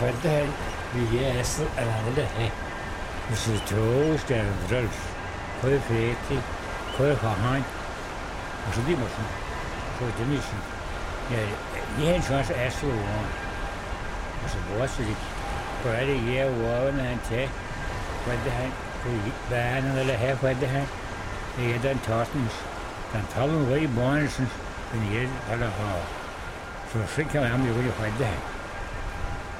Fadahel Viasıl Anadolu'ya Mısırtoğuz Devral Koy Fethi Koy Fahan Mısır değil misin? Koy demişsin. Yani niye şu an asıl olan? Mısır boğazlık. Böyle ye uğrağın hante Fadahan Beyanlarla hep Fadahan Yeden tartmış. Den tager vi i borgen, den hjælper allerede. Så fik jeg ham jo i højde.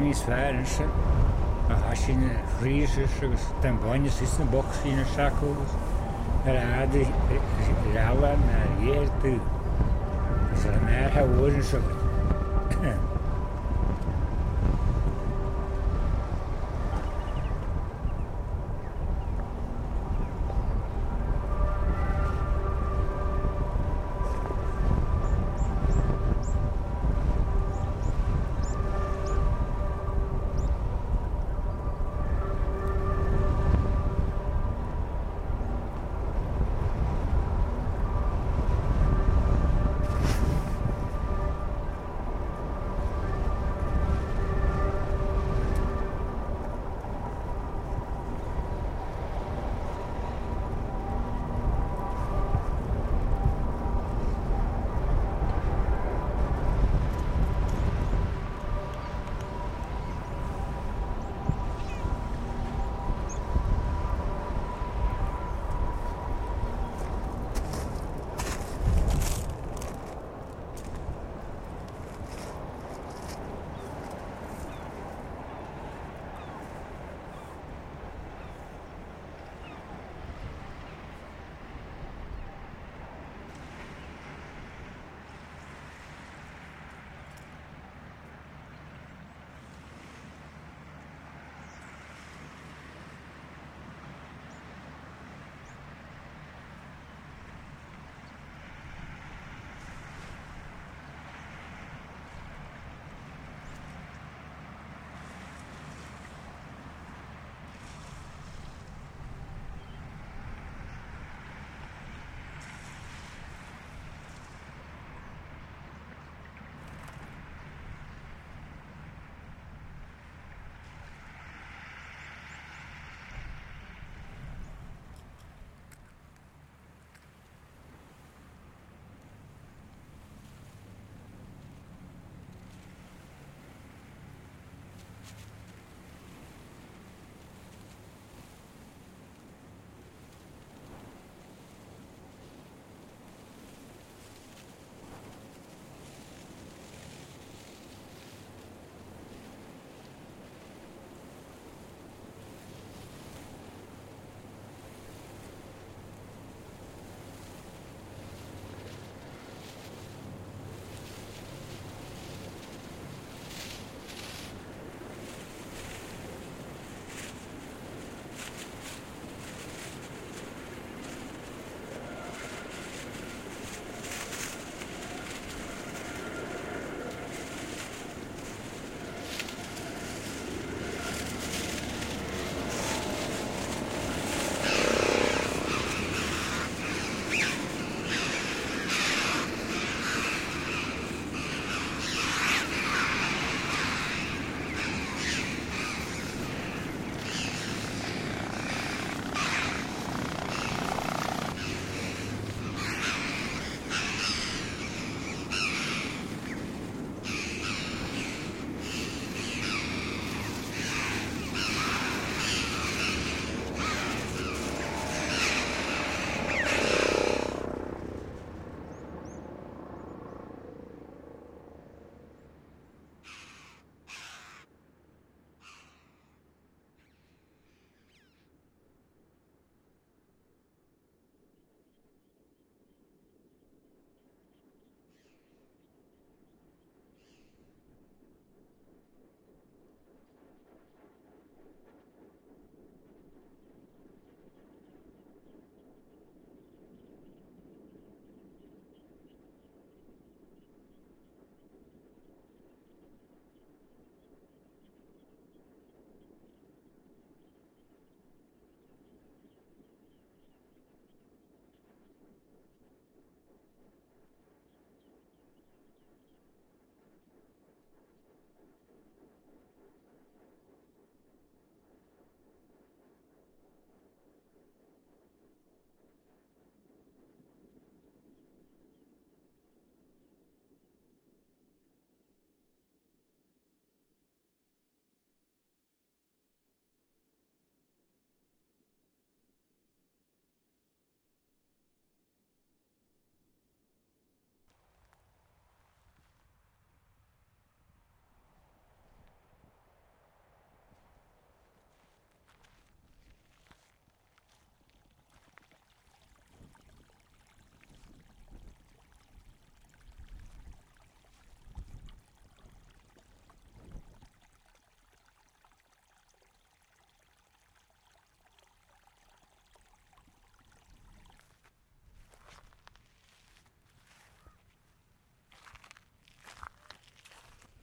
atmosferische. Als je een vriezers, dan banjes een box in een zakkoers. Raden, rellen, naar hier. Ze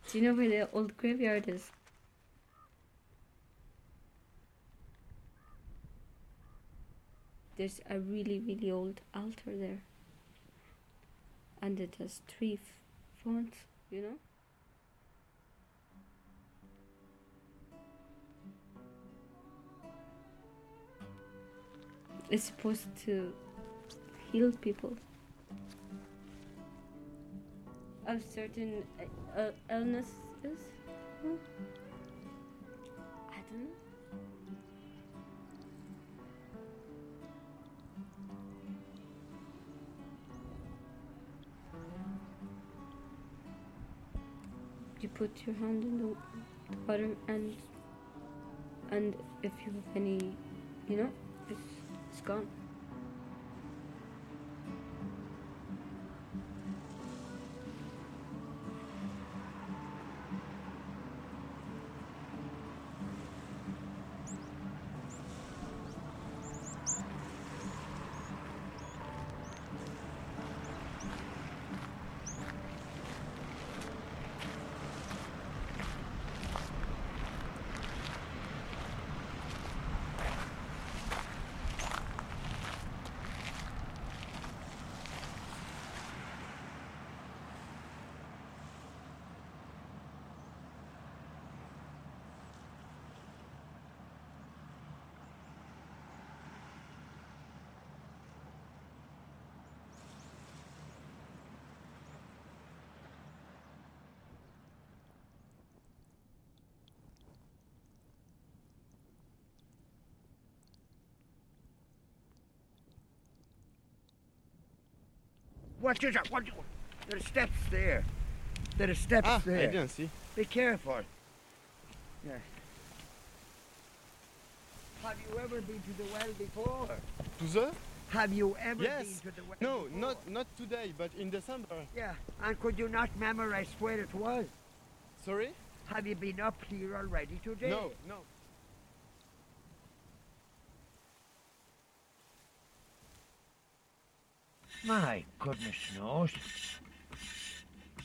Do you know where the old graveyard is? There's a really, really old altar there. And it has three f- fronts, you know? It's supposed to heal people of certain uh, uh, illnesses. Hmm. I don't know. You put your hand in the water and and if you have any, you know, it's, it's gone. Watch your watch your, There are steps there. There are steps Ah, I there. didn't see. Be careful. Yeah. Have you ever been to the well before? To the? Have you ever Yes. been to the well No, before? not not today, but in December. Yeah, and could you not memorize where it was? Sorry? Have you been up here already today? No, no. My goodness knows.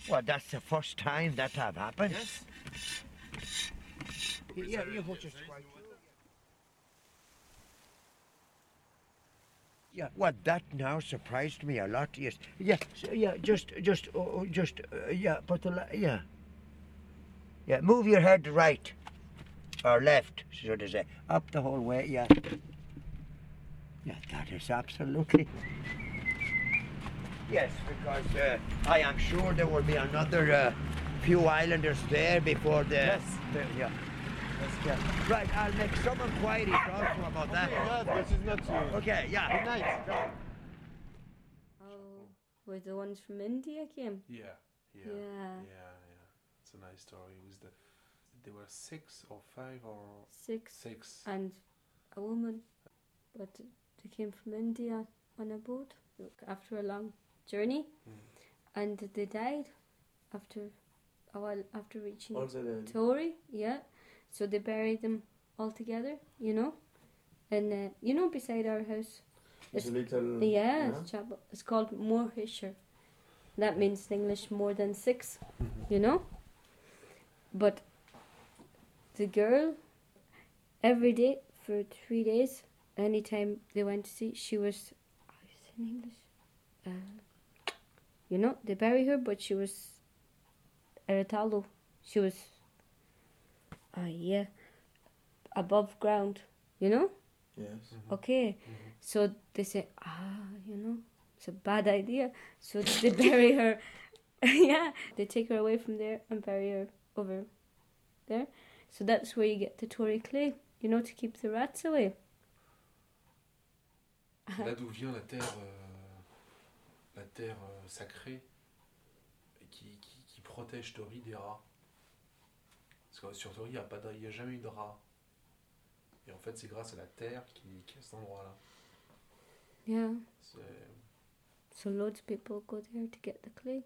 Well, that's the first time that have happened. Yes. Yeah, you put your swipe. Yeah, well, that now surprised me a lot. Yes, yeah, so, yeah. Just, just, oh, oh, just, uh, yeah. Put the, yeah, yeah. Move your head right or left, should I say? Up the whole way. Yeah, yeah. That is absolutely. Yes, because uh, I am sure there will be another uh, few islanders there before the. Yes. the- yeah. Yeah. Right, I'll make some inquiries also about that. Yes, but it's not. Uh, Okay, yeah. Good night. Oh, were the ones from India came? Yeah, yeah, Yeah. yeah, yeah. It's a nice story. It was the there were six or five or Six. six. And a woman. But they came from India on a boat look, after a long journey. And they died after a while after reaching Tory. yeah. So they buried them all together, you know, and uh, you know beside our house. It's a little. Yeah, it's chapel. It's called Moorhisher. That means in English more than six, you know. But the girl, every day for three days, anytime they went to see, she was. How you say in English? Uh, you know, they bury her, but she was. Eritalo. She was. Ah, yeah. Above ground, you know? Yes. Okay, so they say, ah, you know, it's a bad idea. So they bury her. yeah, they take her away from there and bury her over there. So that's where you get the Tory clay, you know, to keep the rats away. Là d'où vient la terre, euh, la terre euh, sacrée qui, qui, qui protège Tori des rats. Parce que sur Tori, il n'y a, a jamais eu de rats. Et en fait, c'est grâce à la terre qui, qui est à cet endroit-là. Yeah, so loads of people go there to get the clay.